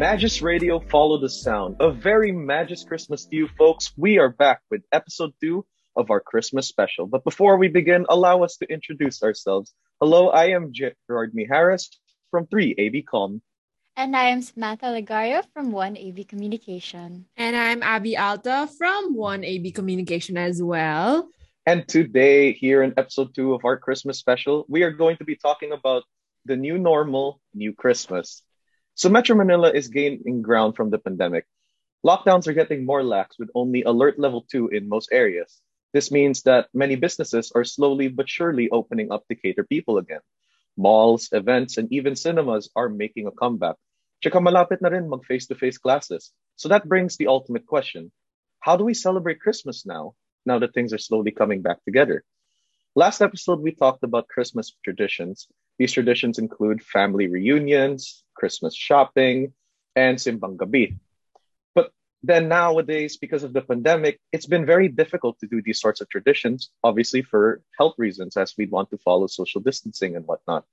Magis Radio, follow the sound. A very Magis Christmas to you, folks. We are back with episode two of our Christmas special. But before we begin, allow us to introduce ourselves. Hello, I am Gerard Miharis from 3AB Com. And I am Samantha Legario from 1AB Communication. And I'm Abby Alta from 1AB Communication as well. And today, here in episode two of our Christmas special, we are going to be talking about the new normal, new Christmas. So Metro Manila is gaining ground from the pandemic. Lockdowns are getting more lax with only alert level 2 in most areas. This means that many businesses are slowly but surely opening up to cater people again. Malls, events, and even cinemas are making a comeback. Tsaka malapit na rin mag face-to-face classes. So that brings the ultimate question. How do we celebrate Christmas now, now that things are slowly coming back together? Last episode, we talked about Christmas traditions. These traditions include family reunions, Christmas shopping, and Simbang Gabi. But then nowadays, because of the pandemic, it's been very difficult to do these sorts of traditions, obviously for health reasons, as we'd want to follow social distancing and whatnot.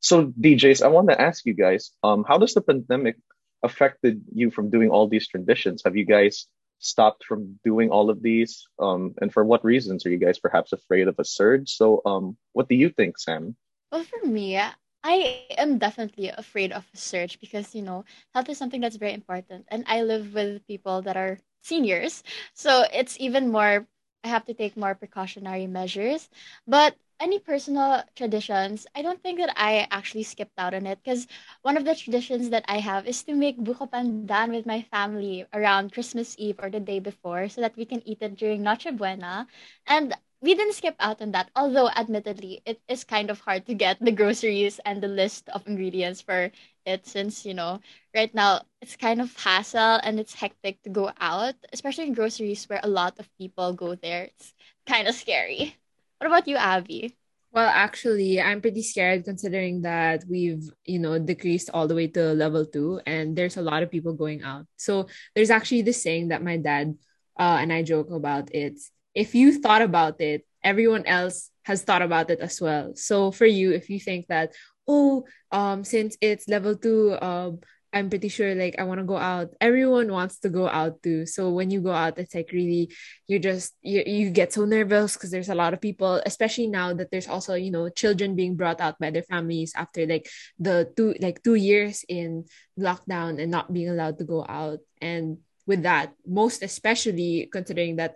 So, DJs, I want to ask you guys, um, how does the pandemic affected you from doing all these traditions? Have you guys stopped from doing all of these? Um, and for what reasons are you guys perhaps afraid of a surge? So, um, what do you think, Sam? Well, for me, I am definitely afraid of a surge because, you know, health is something that's very important. And I live with people that are seniors. So it's even more, I have to take more precautionary measures. But any personal traditions, I don't think that I actually skipped out on it because one of the traditions that I have is to make buko pandan with my family around Christmas Eve or the day before so that we can eat it during Noche Buena. And we didn't skip out on that, although admittedly it is kind of hard to get the groceries and the list of ingredients for it since, you know, right now it's kind of hassle and it's hectic to go out, especially in groceries where a lot of people go there. It's kind of scary. What about you, Abby? Well, actually, I'm pretty scared considering that we've, you know, decreased all the way to level two and there's a lot of people going out. So there's actually this saying that my dad uh, and I joke about. It's if you thought about it, everyone else has thought about it as well. So for you, if you think that, oh, um, since it's level two, um, I'm pretty sure like I want to go out. Everyone wants to go out too. So when you go out, it's like really you're just you, you get so nervous because there's a lot of people, especially now that there's also, you know, children being brought out by their families after like the two like two years in lockdown and not being allowed to go out. And with that, most especially considering that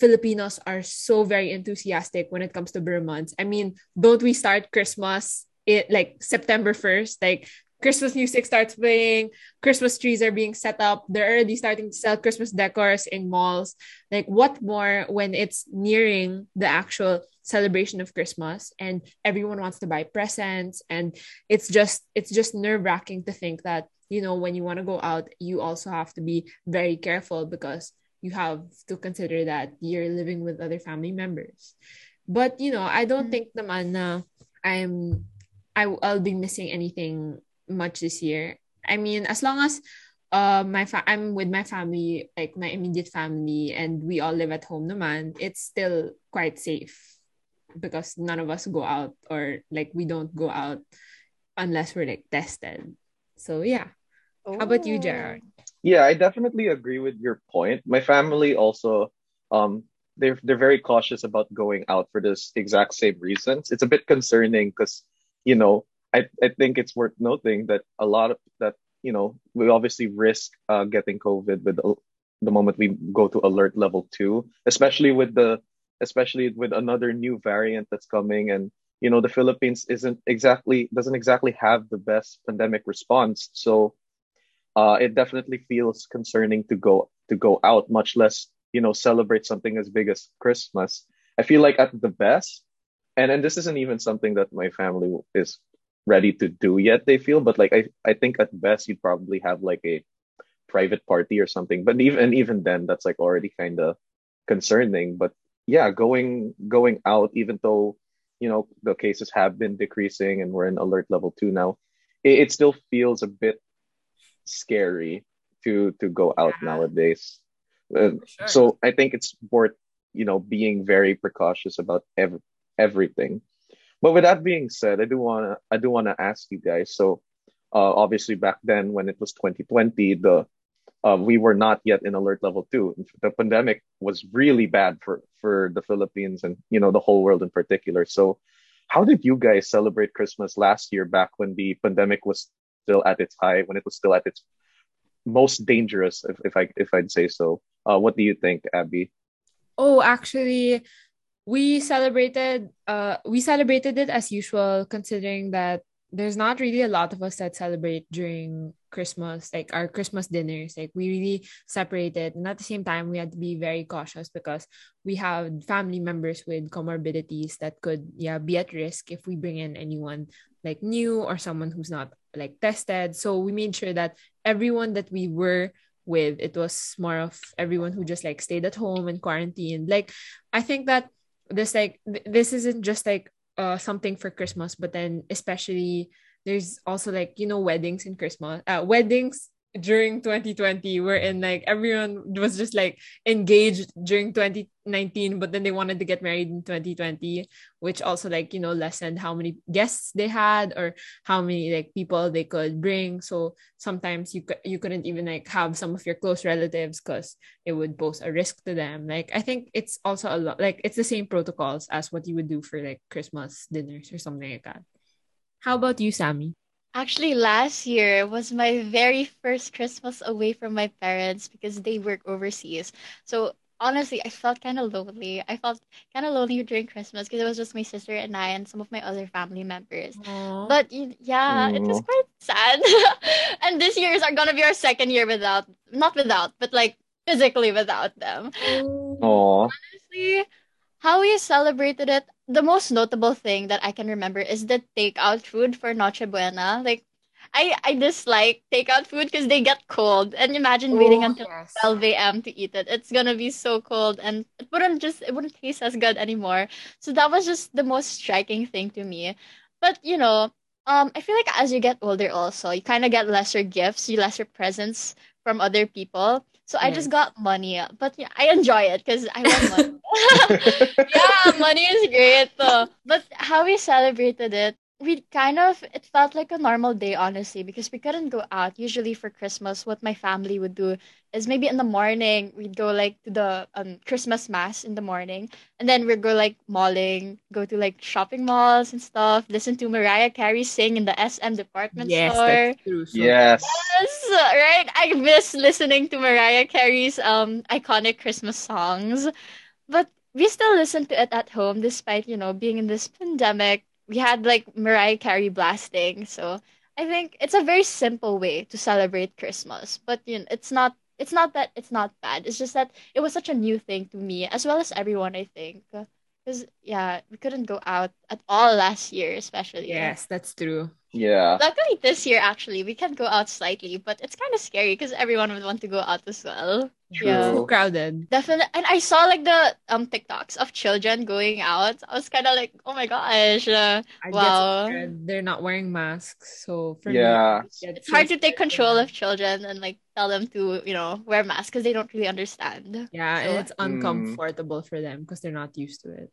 Filipinos are so very enthusiastic when it comes to Ber months. I mean, don't we start Christmas it like September 1st? Like Christmas music starts playing, Christmas trees are being set up. They're already starting to sell Christmas decors in malls. Like, what more when it's nearing the actual celebration of Christmas and everyone wants to buy presents? And it's just, it's just nerve wracking to think that, you know, when you want to go out, you also have to be very careful because you have to consider that you're living with other family members. But, you know, I don't mm-hmm. think naman na I'm, I, I'll be missing anything much this year. I mean, as long as uh my fa- I'm with my family, like my immediate family, and we all live at home naman, it's still quite safe because none of us go out or like we don't go out unless we're like tested. So yeah. Oh. How about you, oh. Gerard? Yeah, I definitely agree with your point. My family also um they're they're very cautious about going out for this exact same reasons. It's a bit concerning because you know I, I think it's worth noting that a lot of that, you know, we obviously risk uh, getting COVID with the, the moment we go to alert level two, especially with the, especially with another new variant that's coming. And, you know, the Philippines isn't exactly, doesn't exactly have the best pandemic response. So uh, it definitely feels concerning to go, to go out, much less, you know, celebrate something as big as Christmas. I feel like at the best, and and this isn't even something that my family is ready to do yet they feel but like i i think at best you'd probably have like a private party or something but even even then that's like already kind of concerning but yeah going going out even though you know the cases have been decreasing and we're in alert level 2 now it, it still feels a bit scary to to go out yeah. nowadays uh, sure. so i think it's worth you know being very precautious about ev- everything but with that being said, I do wanna I do wanna ask you guys. So, uh, obviously back then when it was 2020, the uh, we were not yet in alert level two. The pandemic was really bad for for the Philippines and you know the whole world in particular. So, how did you guys celebrate Christmas last year back when the pandemic was still at its high, when it was still at its most dangerous, if, if I if I'd say so? Uh, what do you think, Abby? Oh, actually, we celebrated. Uh, we celebrated it as usual, considering that there's not really a lot of us that celebrate during Christmas, like our Christmas dinners. Like we really separated. And at the same time, we had to be very cautious because we have family members with comorbidities that could, yeah, be at risk if we bring in anyone like new or someone who's not like tested. So we made sure that everyone that we were with, it was more of everyone who just like stayed at home and quarantined. Like I think that this like th- this isn't just like uh something for Christmas, but then especially there's also like you know weddings in Christmas, uh, weddings during 2020 wherein like everyone was just like engaged during 2019 but then they wanted to get married in 2020 which also like you know lessened how many guests they had or how many like people they could bring. So sometimes you could you couldn't even like have some of your close relatives because it would pose a risk to them. Like i think it's also a lot like it's the same protocols as what you would do for like christmas dinners or something like that. How about you sammy Actually, last year was my very first Christmas away from my parents because they work overseas. So honestly, I felt kind of lonely. I felt kind of lonely during Christmas because it was just my sister and I and some of my other family members. Aww. But y- yeah, it was Aw. quite sad. and this year is our- gonna be our second year without, not without, but like physically without them. Oh, Honestly, how we celebrated it, the most notable thing that I can remember is the takeout food for Noche Buena. Like, I I dislike takeout food because they get cold, and imagine waiting Oh, until yes. 12 a.m. to eat it. It's gonna be so cold, and it wouldn't just it wouldn't taste as good anymore. So that was just the most striking thing to me. But you know, um, I feel like as you get older, also you kind of get lesser gifts, you lesser presents from other people. So I just mm. got money, but yeah, I enjoy it because I want money. yeah, money is great though. But how we celebrated it, we kind of it felt like a normal day honestly because we couldn't go out. Usually for Christmas, what my family would do is maybe in the morning we'd go like to the um Christmas mass in the morning, and then we'd go like malling, go to like shopping malls and stuff, listen to Mariah Carey sing in the SM department yes store. that's true so yes. Yes, right. I miss listening to Mariah Carey's um iconic Christmas songs, but we still listen to it at home despite you know being in this pandemic. We had like Mariah Carey blasting, so I think it's a very simple way to celebrate Christmas. But you know, it's not. It's not that it's not bad. It's just that it was such a new thing to me as well as everyone. I think because yeah, we couldn't go out at all last year, especially. yes that's true Yeah. Luckily, this year actually we can go out slightly, but it's kind of scary because everyone would want to go out as well. Yeah, too crowded definitely. And I saw like the um TikToks of children going out. I was kind of like, oh my gosh, uh, I get so wow. They're not wearing masks. So for Yeah. me, I It's hard to take control of children and like tell them to you know wear masks because they don't really understand. Yeah, So and it's Mm. uncomfortable for them because they're not used to it.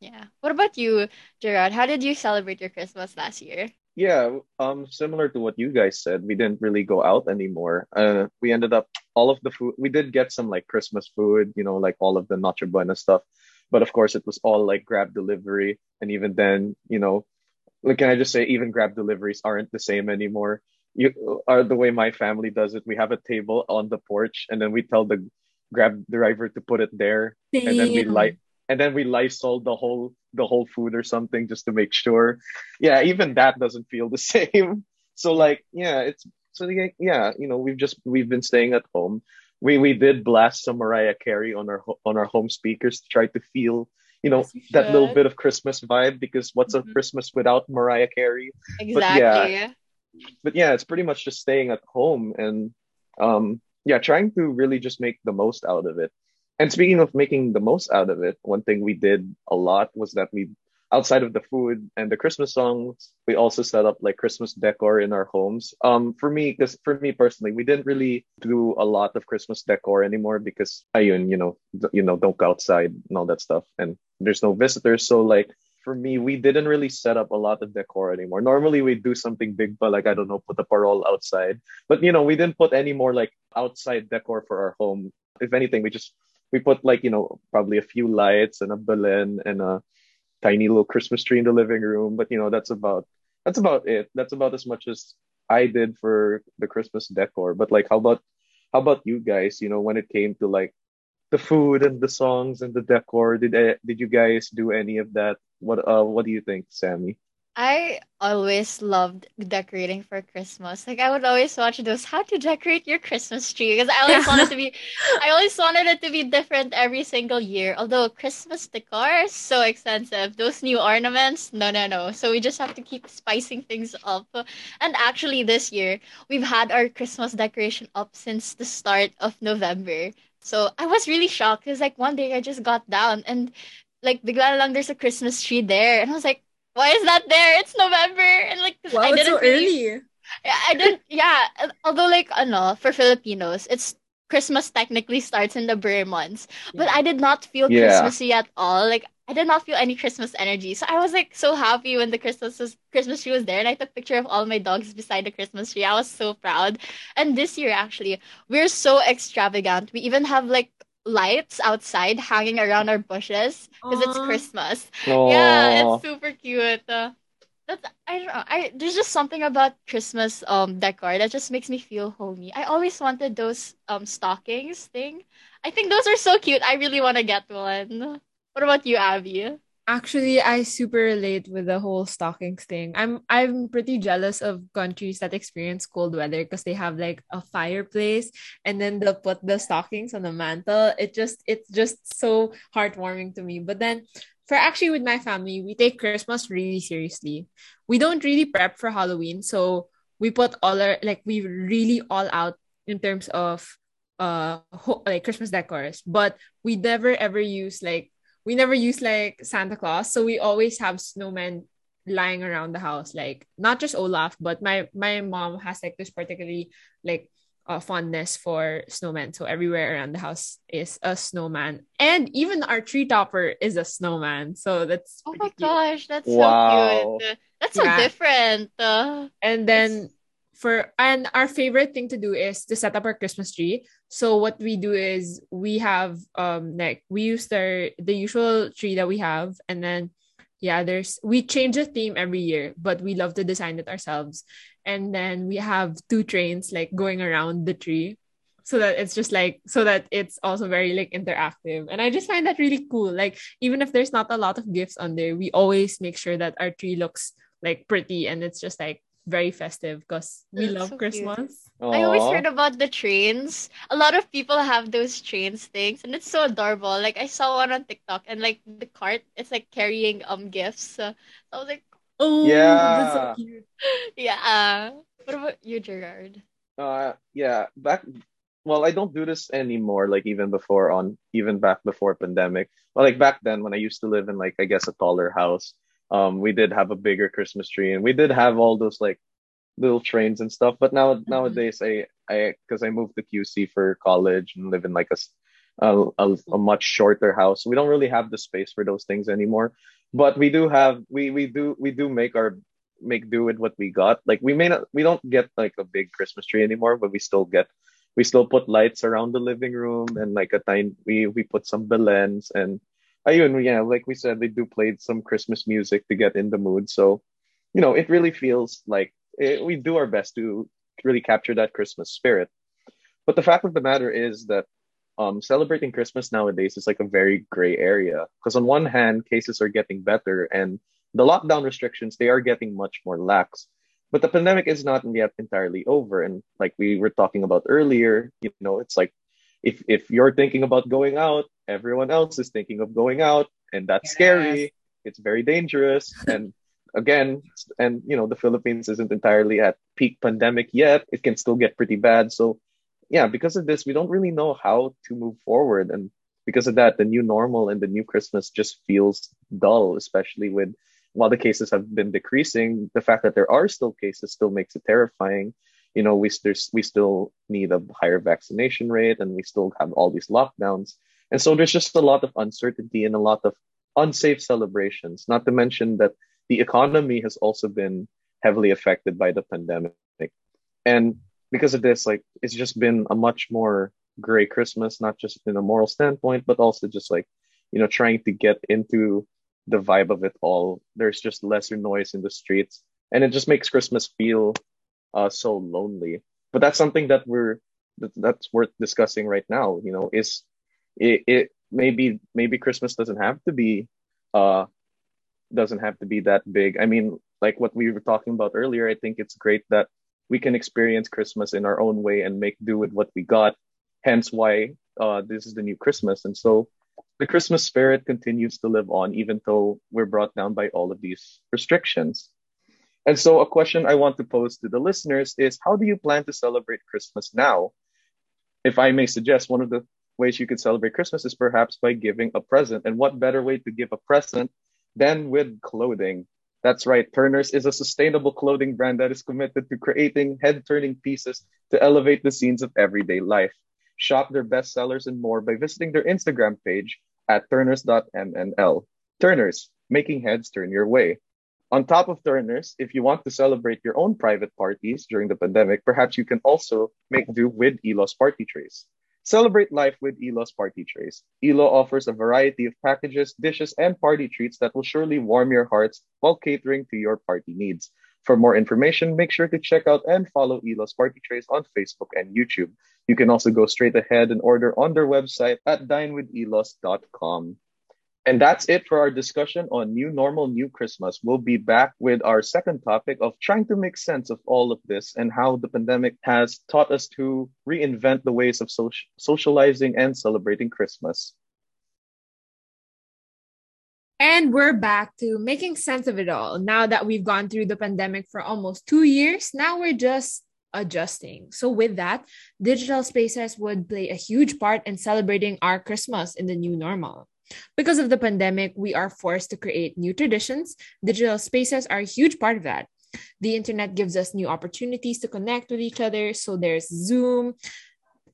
yeah. What about you, Gerard? How did you celebrate your Christmas last year? Yeah, um, similar to what you guys said, we didn't really go out anymore. Uh, we ended up all of the food. We did get some like Christmas food, you know, like all of the Noche Buena stuff, but of course it was all like Grab delivery, and even then, you know, like can I just say, even Grab deliveries aren't the same anymore. You are the way my family does it. We have a table on the porch, and then we tell the Grab driver to put it there, and then we light and then we lysol the whole the whole food or something just to make sure yeah even that doesn't feel the same so like yeah it's so yeah you know we've just we've been staying at home we we did blast some mariah carey on our on our home speakers to try to feel you know Yes, that little bit of christmas vibe because what's a Mhm. christmas without mariah carey Exactly. but yeah, it's pretty much just staying at home and um yeah, trying to really just make the most out of it. And speaking of making the most out of it, one thing we did a lot was that we outside of the food and the Christmas songs, we also set up like Christmas decor in our homes. Um for me because for me personally, we didn't really do a lot of Christmas decor anymore because ayun, you know, you know, don't go outside and all that stuff and there's no visitors so like for me, we didn't really set up a lot of decor anymore. Normally we do something big, but like I don't know, put a parol outside. But you know, we didn't put any more like outside decor for our home. If anything, we just we put like you know probably a few lights and a Belen and a tiny little Christmas tree in the living room. But you know, that's about that's about it. That's about as much as I did for the Christmas decor. But like, how about how about you guys? You know, when it came to like the food and the songs and the decor, did I, did you guys do any of that? What uh what do you think, Sammy? I always loved decorating for Christmas. Like I would always watch those how to decorate your Christmas tree because I always wanted to be I always wanted it to be different every single year. Although Christmas decor is so expensive. Those new ornaments, no no no. So we just have to keep spicing things up. And actually this year we've had our Christmas decoration up since the start of November. So I was really shocked because like one day I just got down and like bigla lang there's a Christmas tree there and I was like why is that there? It's November, and like wow, I didn't so really, early. I didn't. Yeah, although like ano, for Filipinos, it's Christmas technically starts in the Ber months, but I did not feel yeah. Christmassy at all. Like I did not feel any Christmas energy, so I was like so happy when the Christmas was, Christmas tree was there, and I took picture of all my dogs beside the Christmas tree. I was so proud. And this year, actually, we're so extravagant. We even have like lights outside hanging around our bushes because it's Christmas. Aww. Yeah, it's super cute. Uh, that's I don't know. I there's just something about Christmas um decor that just makes me feel homey. I always wanted those um stockings thing. I think those are so cute. I really want to get one. What about you, Abby? Actually, I super relate with the whole stockings thing. I'm I'm pretty jealous of countries that experience cold weather because they have like a fireplace and then they'll put the stockings on the mantle. It just it's just so heartwarming to me. But then for actually with my family, we take Christmas really seriously. We don't really prep for Halloween, so we put all our like we really all out in terms of uh ho- like Christmas decors, but we never ever use like we never use like Santa Claus, so we always have snowmen lying around the house. Like not just Olaf, but my my mom has like this particularly like uh, fondness for snowmen. So everywhere around the house is a snowman, and even our tree topper is a snowman. So that's oh my cute. gosh, that's wow. so cute. That's so yeah. different. Uh, and then for and our favorite thing to do is to set up our Christmas tree. So what we do is we have um like we use the the usual tree that we have. And then yeah there's we change the theme every year but we love to design it ourselves. And then we have two trains like going around the tree so that it's just like so that it's also very like interactive. And i just find that really cool. Like even if there's not a lot of gifts on there we always make sure that our tree looks like pretty. And it's just like very festive because we That's love so Christmas. I always heard about the trains. A lot of people have those trains things, and it's so adorable. Like I saw one on TikTok, and like the cart, it's like carrying um gifts. So I was like, oh, yeah, that's so cute. yeah. What about you, Gerard? Uh, yeah. Back, well, I don't do this anymore. Like even before on, even back before pandemic. Well, like back then when I used to live in like I guess a taller house um we did have a bigger christmas tree and we did have all those like little trains and stuff but now mm-hmm. nowadays i i because i moved to qc for college and live in like a, a, a, a much shorter house we don't really have the space for those things anymore but we do have we we do we do make our make do with what we got like we may not we don't get like a big christmas tree anymore but we still get we still put lights around the living room and like a tiny we we put some belens and ayun, yeah, like we said, they do play some Christmas music to get in the mood. So, you know, it really feels like it, we do our best to really capture that Christmas spirit. But the fact of the matter is that um, celebrating Christmas nowadays is like a very gray area because on one hand, cases are getting better and the lockdown restrictions they are getting much more lax. But the pandemic is not yet entirely over, and like we were talking about earlier, you know, it's like if if you're thinking about going out, everyone else is thinking of going out, and that's yes. scary. It's very dangerous, and again, and you know, the Philippines isn't entirely at peak pandemic yet. It can still get pretty bad. So, yeah, because of this, we don't really know how to move forward, and because of that, the new normal and the new Christmas just feels dull, especially with while the cases have been decreasing, the fact that there are still cases still makes it terrifying you know we there's we still need a higher vaccination rate and we still have all these lockdowns and so there's just a lot of uncertainty and a lot of unsafe celebrations, not to mention that the economy has also been heavily affected by the pandemic. And because of this, like it's just been a much more gray Christmas, not just in a moral standpoint, but also just like, you know, trying to get into the vibe of it all. There's just lesser noise in the streets. And it just makes Christmas feel uh, so lonely. But that's something that we're that, that's worth discussing right now. You know, is it, it maybe maybe Christmas doesn't have to be uh doesn't have to be that big. I mean, like what we were talking about earlier, I think it's great that we can experience Christmas in our own way and make do with what we got. Hence why uh, this is the new Christmas. And so the Christmas spirit continues to live on, even though we're brought down by all of these restrictions. And so, a question I want to pose to the listeners is How do you plan to celebrate Christmas now? If I may suggest, one of the ways you could celebrate Christmas is perhaps by giving a present. And what better way to give a present than with clothing? That's right, Turners is a sustainable clothing brand that is committed to creating head turning pieces to elevate the scenes of everyday life. Shop their best sellers and more by visiting their Instagram page at turners.mnl. Turners, making heads turn your way. On top of Turners, if you want to celebrate your own private parties during the pandemic, perhaps you can also make do with Elo's party trays. Celebrate life with Elo's party trays. Elo offers a variety of packages, dishes, and party treats that will surely warm your hearts while catering to your party needs. For more information, make sure to check out and follow Elo's Party Trays on Facebook and YouTube. You can also go straight ahead and order on their website at dinewithelos.com. And that's it for our discussion on New Normal, New Christmas. We'll be back with our second topic of trying to make sense of all of this and how the pandemic has taught us to reinvent the ways of social- socializing and celebrating Christmas. And we're back to making sense of it all. Now that we've gone through the pandemic for almost two years, now we're just adjusting. So, with that, digital spaces would play a huge part in celebrating our Christmas in the new normal. Because of the pandemic, we are forced to create new traditions. Digital spaces are a huge part of that. The internet gives us new opportunities to connect with each other. So there's Zoom,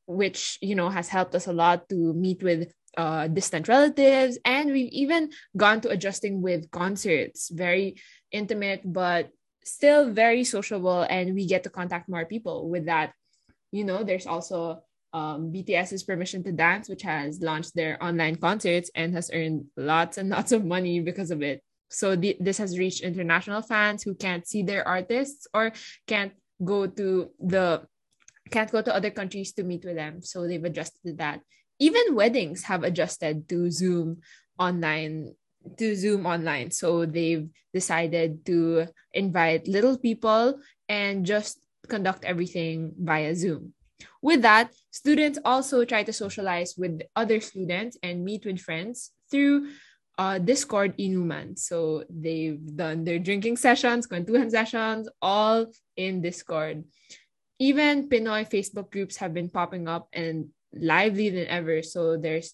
which you know has helped us a lot to meet with uh, distant relatives, and we've even gone to adjusting with concerts, very intimate but still very sociable, and we get to contact more people with that. You know, there's also um, BTS's Permission to Dance, which has launched their online concerts and has earned lots and lots of money because of it. So this has reached international fans who can't see their artists or can't go to the can't go to other countries to meet with them. So they've adjusted to that. Even weddings have adjusted to Zoom online to Zoom online. So they've decided to invite little people and just conduct everything via Zoom. With that, students also try to socialize with other students and meet with friends through uh, Discord Inuman. So they've done their drinking sessions, kwentuhan sessions, all in Discord. Even Pinoy Facebook groups have been popping up and lively than ever. So there's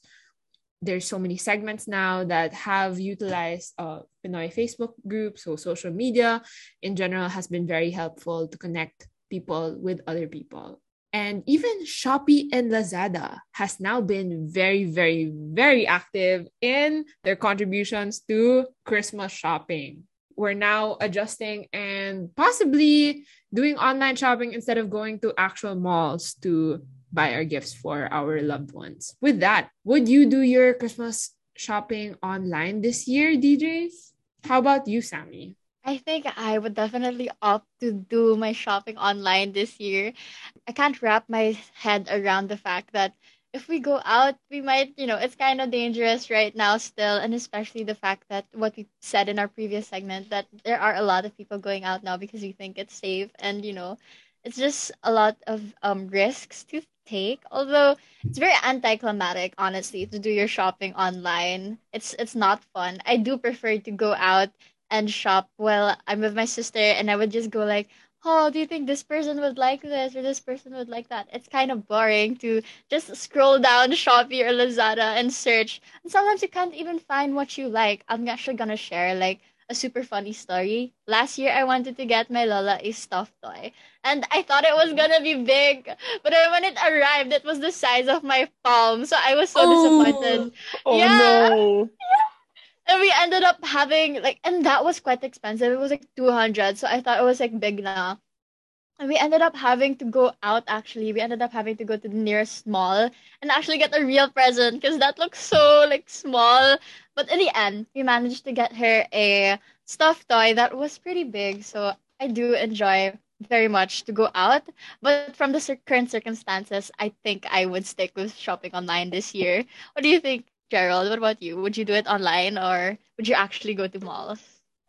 there's so many segments now that have utilized uh, Pinoy Facebook groups. So social media in general has been very helpful to connect people with other people. And even Shopee and Lazada has now been very, very, very active in their contributions to Christmas shopping. We're now adjusting and possibly doing online shopping instead of going to actual malls to buy our gifts for our loved ones. With that, would you do your Christmas shopping online this year, DJs? How about you, Sammy? I think I would definitely opt to do my shopping online this year. I can't wrap my head around the fact that if we go out, we might, you know, it's kind of dangerous right now still. And especially the fact that what we said in our previous segment that there are a lot of people going out now because we think it's safe. And, you know, it's just a lot of um, risks to take. Although it's very anticlimactic, honestly, to do your shopping online. It's it's not fun. I do prefer to go out and shop while I'm with my sister, and I would just go like, "Oh, do you think this person would like this or this person would like that?" It's kind of boring to just scroll down Shopee or Lazada and search, and sometimes you can't even find what you like. I'm actually gonna share like a super funny story. Last year, I wanted to get my Lola a stuffed toy, and I thought it was gonna be big, but when it arrived, it was the size of my palm. So I was so Oh. disappointed. Oh Yeah. no! and we ended up having like and that was quite expensive. It was like 200. So I thought it was like big now. And we ended up having to go out actually. We ended up having to go to the nearest mall and actually get a real present because that looks so like small. But in the end, we managed to get her a stuffed toy that was pretty big. So I do enjoy very much to go out. But from the current circumstances, I think I would stick with shopping online this year. What do you think, Gerald? What about you? Would you do it online or would you actually go to malls?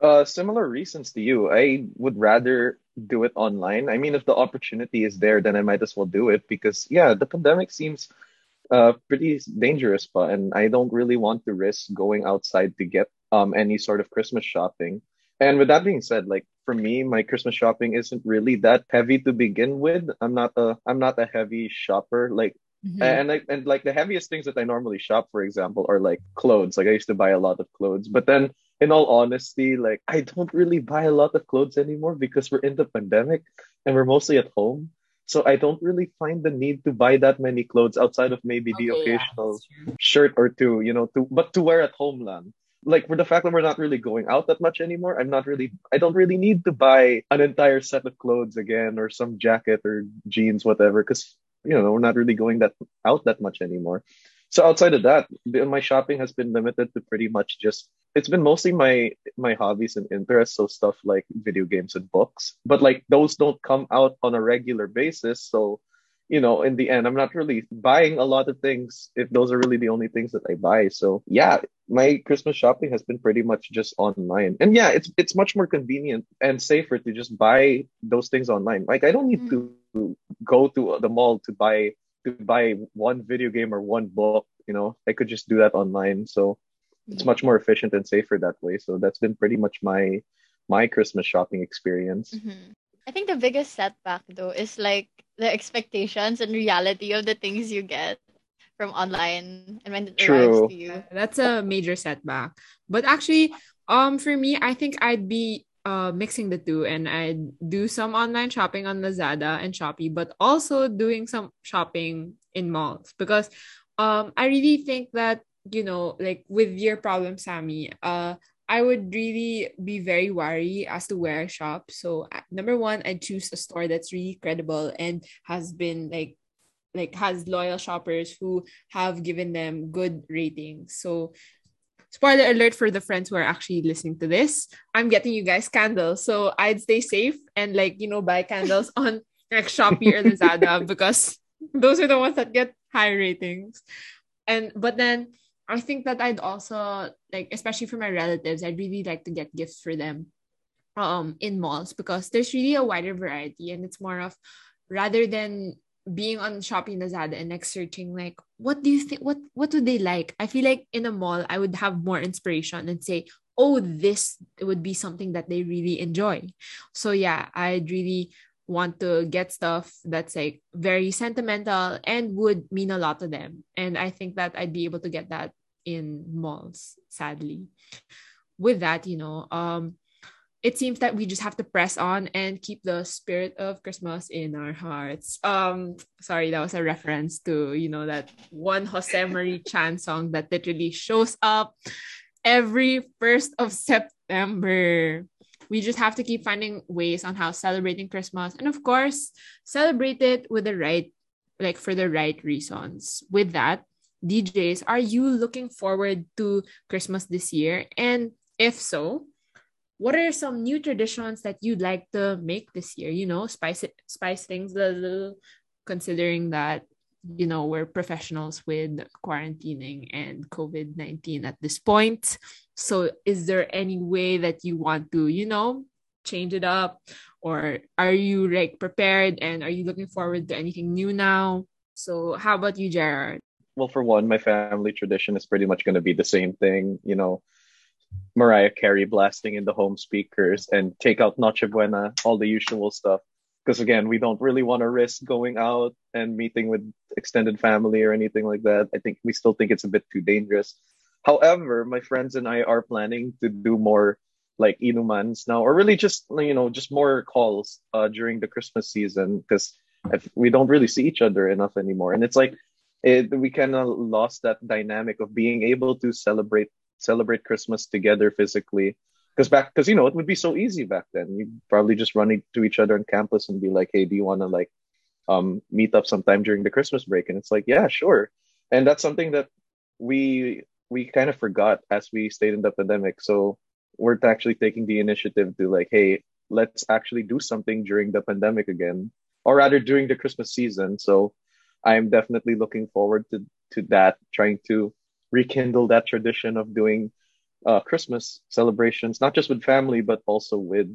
Uh, similar reasons to you. I would rather do it online. I mean, if the opportunity is there, then I might as well do it because, yeah, the pandemic seems uh pretty dangerous, but and I don't really want to risk going outside to get um any sort of Christmas shopping. And with that being said, like for me, my Christmas shopping isn't really that heavy to begin with. I'm not a I'm not a heavy shopper. Like Mhm. and like and like the heaviest things that I normally shop, for example, are like clothes. Like I used to buy a lot of clothes, but then in all honesty, like I don't really buy a lot of clothes anymore because we're in the pandemic and we're mostly at home. So I don't really find the need to buy that many clothes outside of maybe the Okay, yeah, occasional that's true. shirt or two, you know, to but to wear at homeland. Like for the fact that we're not really going out that much anymore, I'm not really I don't really need to buy an entire set of clothes again or some jacket or jeans, whatever, because you know, we're not really going that out that much anymore. So outside of that, my shopping has been limited to pretty much just it's been mostly my my hobbies and interests, so stuff like video games and books. But like those don't come out on a regular basis, so you know, in the end, I'm not really buying a lot of things if those are really the only things that I buy. So yeah, my Christmas shopping has been pretty much just online. And yeah, it's it's much more convenient and safer to just buy those things online. Like I don't need Mm. to go to the mall to buy to buy one video game or one book, you know. I could just do that online. So it's much more efficient and safer that way. So that's been pretty much my my Christmas shopping experience. Mhm. I think the biggest setback though is like the expectations and reality of the things you get from online and when it arrives to you. That's a major setback. But actually, um, for me, I think I'd be uh mixing the two and I'd do some online shopping on Lazada and Shopee, but also doing some shopping in malls because um I really think that, you know, like with your problem, Sammy, uh I would really be very wary as to where I shop. So uh, number one, I choose a store that's really credible and has been like like has loyal shoppers who have given them good ratings. So spoiler alert for the friends who are actually listening to this. I'm getting you guys candles. So I'd stay safe and like, you know, buy candles on like Shopee or Lazada because those are the ones that get high ratings. And but then I think that I'd also like, especially for my relatives, I'd really like to get gifts for them um in malls because there's really a wider variety and it's more of rather than being on Shopee and Lazada and like searching like what do you think what what would they like? I feel like in a mall I would have more inspiration and say, oh, this would be something that they really enjoy. So yeah, I'd really want to get stuff that's like very sentimental and would mean a lot to them. And I think that I'd be able to get that in malls, sadly. With that, you know, um it seems that we just have to press on and keep the spirit of Christmas in our hearts. Um, sorry, that was a reference to you know that one Jose Mari Chan song that literally shows up every first of September. We just have to keep finding ways on how celebrating Christmas, and of course, celebrate it with the right, like for the right reasons. With that, DJs, are you looking forward to Christmas this year? And if so, what are some new traditions that you'd like to make this year? You know, spice it, spice things a little, considering that you know we're professionals with quarantining and COVID nineteen at this point. So, is there any way that you want to, you know, change it up, or are you like prepared and are you looking forward to anything new now? So, how about you, Jared? Well, for one, my family tradition is pretty much going to be the same thing. You know, Mariah Carey blasting in the home speakers and take out Noche Buena, all the usual stuff. Because again, we don't really want to risk going out and meeting with extended family or anything like that. I think we still think it's a bit too dangerous. However, my friends and I are planning to do more like inumans now, or really just you know just more calls uh, during the Christmas season because we don't really see each other enough anymore, and it's like it, we kind of lost that dynamic of being able to celebrate celebrate Christmas together physically. Because back, because you know, it would be so easy back then. You'd probably just run into each other on campus and be like, "Hey, do you want to like um meet up sometime during the Christmas break?" And it's like, "Yeah, sure." And that's something that we we kind of forgot as we stayed in the pandemic. So we're actually taking the initiative to like, hey, let's actually do something during the pandemic again, or rather during the Christmas season. So I'm definitely looking forward to to that, trying to rekindle that tradition of doing uh, Christmas celebrations, not just with family, but also with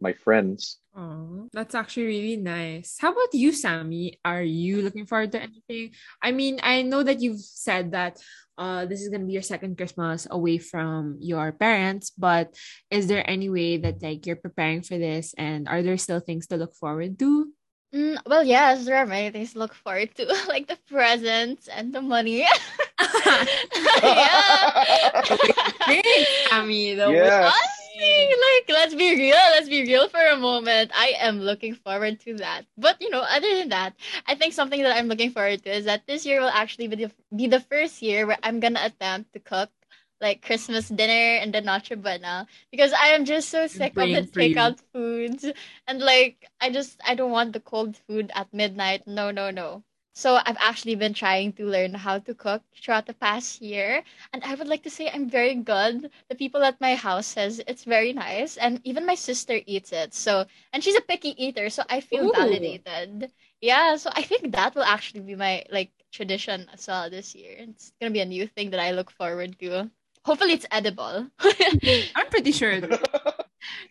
my friends. Oh, that's actually really nice. How about you, Sammy? Are you looking forward to anything? I mean, I know that you've said that uh, this is gonna be your second Christmas away from your parents, but is there any way that like you're preparing for this, and are there still things to look forward to? Mm, well, yes, there are many things to look forward to, like the presents and the money. yeah. I mean, the Yes. Honestly, like, let's be real. Let's be real for a moment. I am looking forward to that. But, you know, other than that, I think something that I'm looking forward to is that this year will actually be the, be the first year where I'm going to attempt to cook like Christmas dinner and the Noche Buena because I am just so sick of the Praying takeout foods and like I just I don't want the cold food at midnight. No, no, no. So I've actually been trying to learn how to cook throughout the past year and I would like to say I'm very good. The people at my house says it's very nice and even my sister eats it. So and she's a picky eater, so I feel Ooh. validated. Yeah, so I think that will actually be my like tradition as well this year. It's gonna be a new thing that I look forward to. Hopefully it's edible. I'm pretty sure.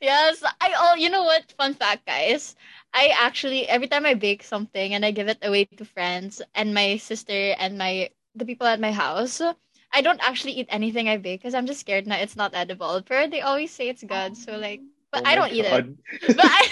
yes, I oh you know what? Fun fact guys. I actually every time I bake something and I give it away to friends and my sister and my the people at my house, I don't actually eat anything I bake because I'm just scared now it's not edible. But they always say it's good, so oh like but Oh I don't eat it. But I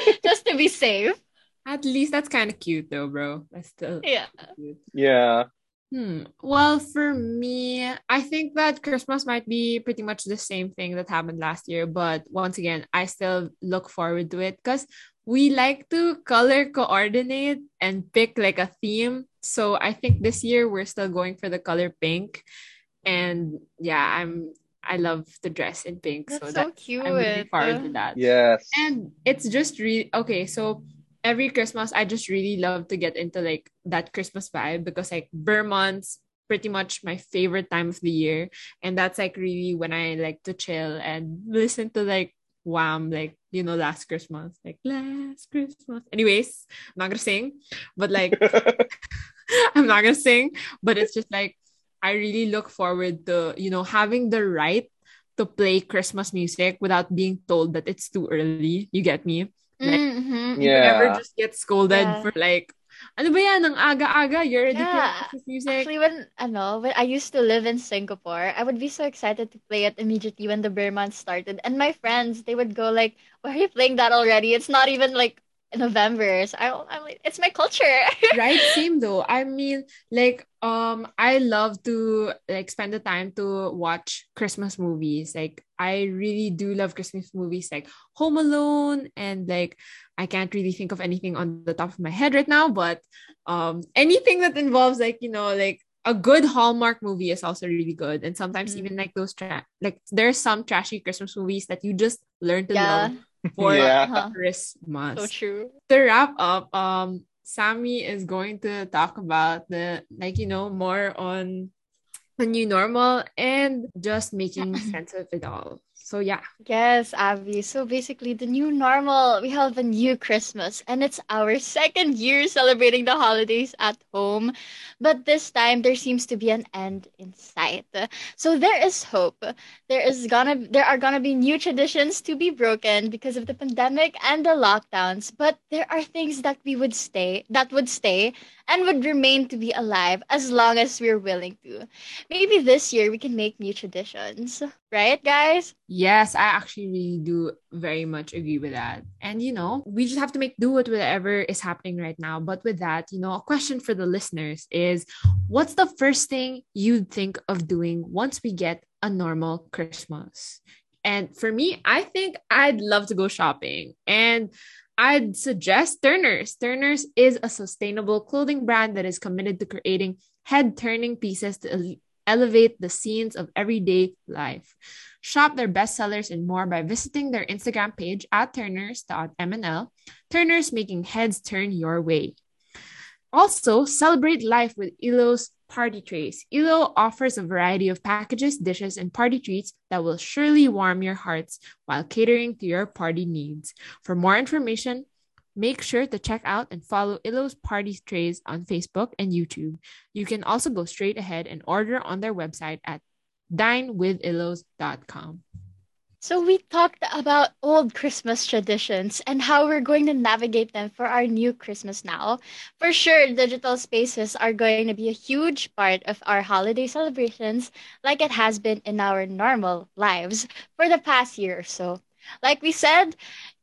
just to be safe. At least that's kind of cute, though, bro. That's still Yeah. cute. Yeah. Hmm. Well, for me, I think that Christmas might be pretty much the same thing that happened last year, but once again, I still look forward to it because we like to color coordinate and pick like a theme. So I think this year we're still going for the color pink. And yeah, I'm I love to dress in pink. That's so so that cute. I'm looking forward to that. Yes. And it's just really okay. So every Christmas, I just really love to get into like that Christmas vibe because like Vermont's pretty much my favorite time of the year. And that's like really when I like to chill and listen to like Wham, like, you know, last Christmas, like last Christmas. Anyways, I'm not gonna sing, but like I'm not gonna sing, but it's just like I really look forward to, you know, having the right to play Christmas music without being told that it's too early. You get me? Like, Mhm. You never just get scolded Yeah. for like, ano ba yan, ang aga-aga, you're already playing Yeah. Christmas music. Actually, when ano, when I used to live in Singapore, I would be so excited to play it immediately when the bear started. And my friends, they would go like, "Why are you playing that already? It's not even like November." So I, I'm like, "It's my culture." right same though i mean like um i love to like spend the time to watch christmas movies like i really do love christmas movies like home alone and like i can't really think of anything on the top of my head right now but um anything that involves like you know like a good hallmark movie is also really good and sometimes Mhm. even like those tra- like there's some trashy christmas movies that you just learn to yeah, love for Yeah. Christmas so true. to wrap up, um, Sammy is going to talk about the like you know more on the new normal and just making sense of it all. So yeah, Yes, Abby. So basically, the new normal, we have a new Christmas, and it's our second year celebrating the holidays at home. But this time, there seems to be an end in sight. So there is hope. There is gonna, there are gonna be new traditions to be broken because of the pandemic and the lockdowns. But there are things that we would stay, that would stay, and would remain to be alive as long as we're willing to. Maybe this year we can make new traditions, right, guys? Yes, I actually really do very much agree with that. And you know, we just have to make do with whatever is happening right now. But with that, you know, a question for the listeners is, what's the first thing you'd think of doing once we get a normal Christmas? And for me, I think I'd love to go shopping. And I'd suggest Turner's. Turner's is a sustainable clothing brand that is committed to creating head turning pieces to elevate the scenes of everyday life. Shop their bestsellers and more by visiting their Instagram page at turners.mnl. Turners making heads turn your way. Also, celebrate life with Illo's party trays. Illo offers a variety of packages, dishes, and party treats that will surely warm your hearts while catering to your party needs. For more information, make sure to check out and follow Illo's Party Trays on Facebook and YouTube. You can also go straight ahead and order on their website at dinewithillos.com. So we talked about old Christmas traditions and how we're going to navigate them for our new Christmas now. For sure, digital spaces are going to be a huge part of our holiday celebrations like it has been in our normal lives for the past year or so. Like we said,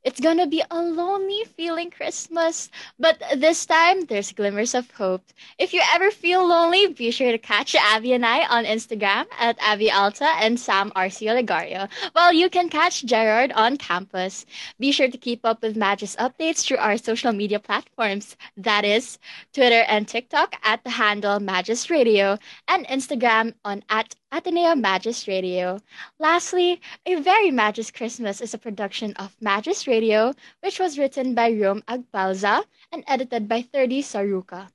it's gonna be a lonely feeling Christmas, but this time there's glimmers of hope. If you ever feel lonely, be sure to catch Abby and I on Instagram at Abby Alta and Sam Arcio Legario, while you can catch Gerard on campus. Be sure to keep up with Magis updates through our social media platforms. That is Twitter and TikTok at the handle Magis Radio and Instagram on at Ateneo Magis Radio. Lastly, A Very Magis Christmas is a production of Magis Radio, which was written by Rome Agpalza and edited by 30 Saruka.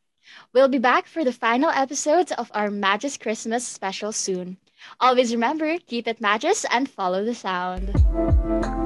We'll be back for the final episodes of our Magis Christmas special soon. Always remember, keep it Magis and follow the sound.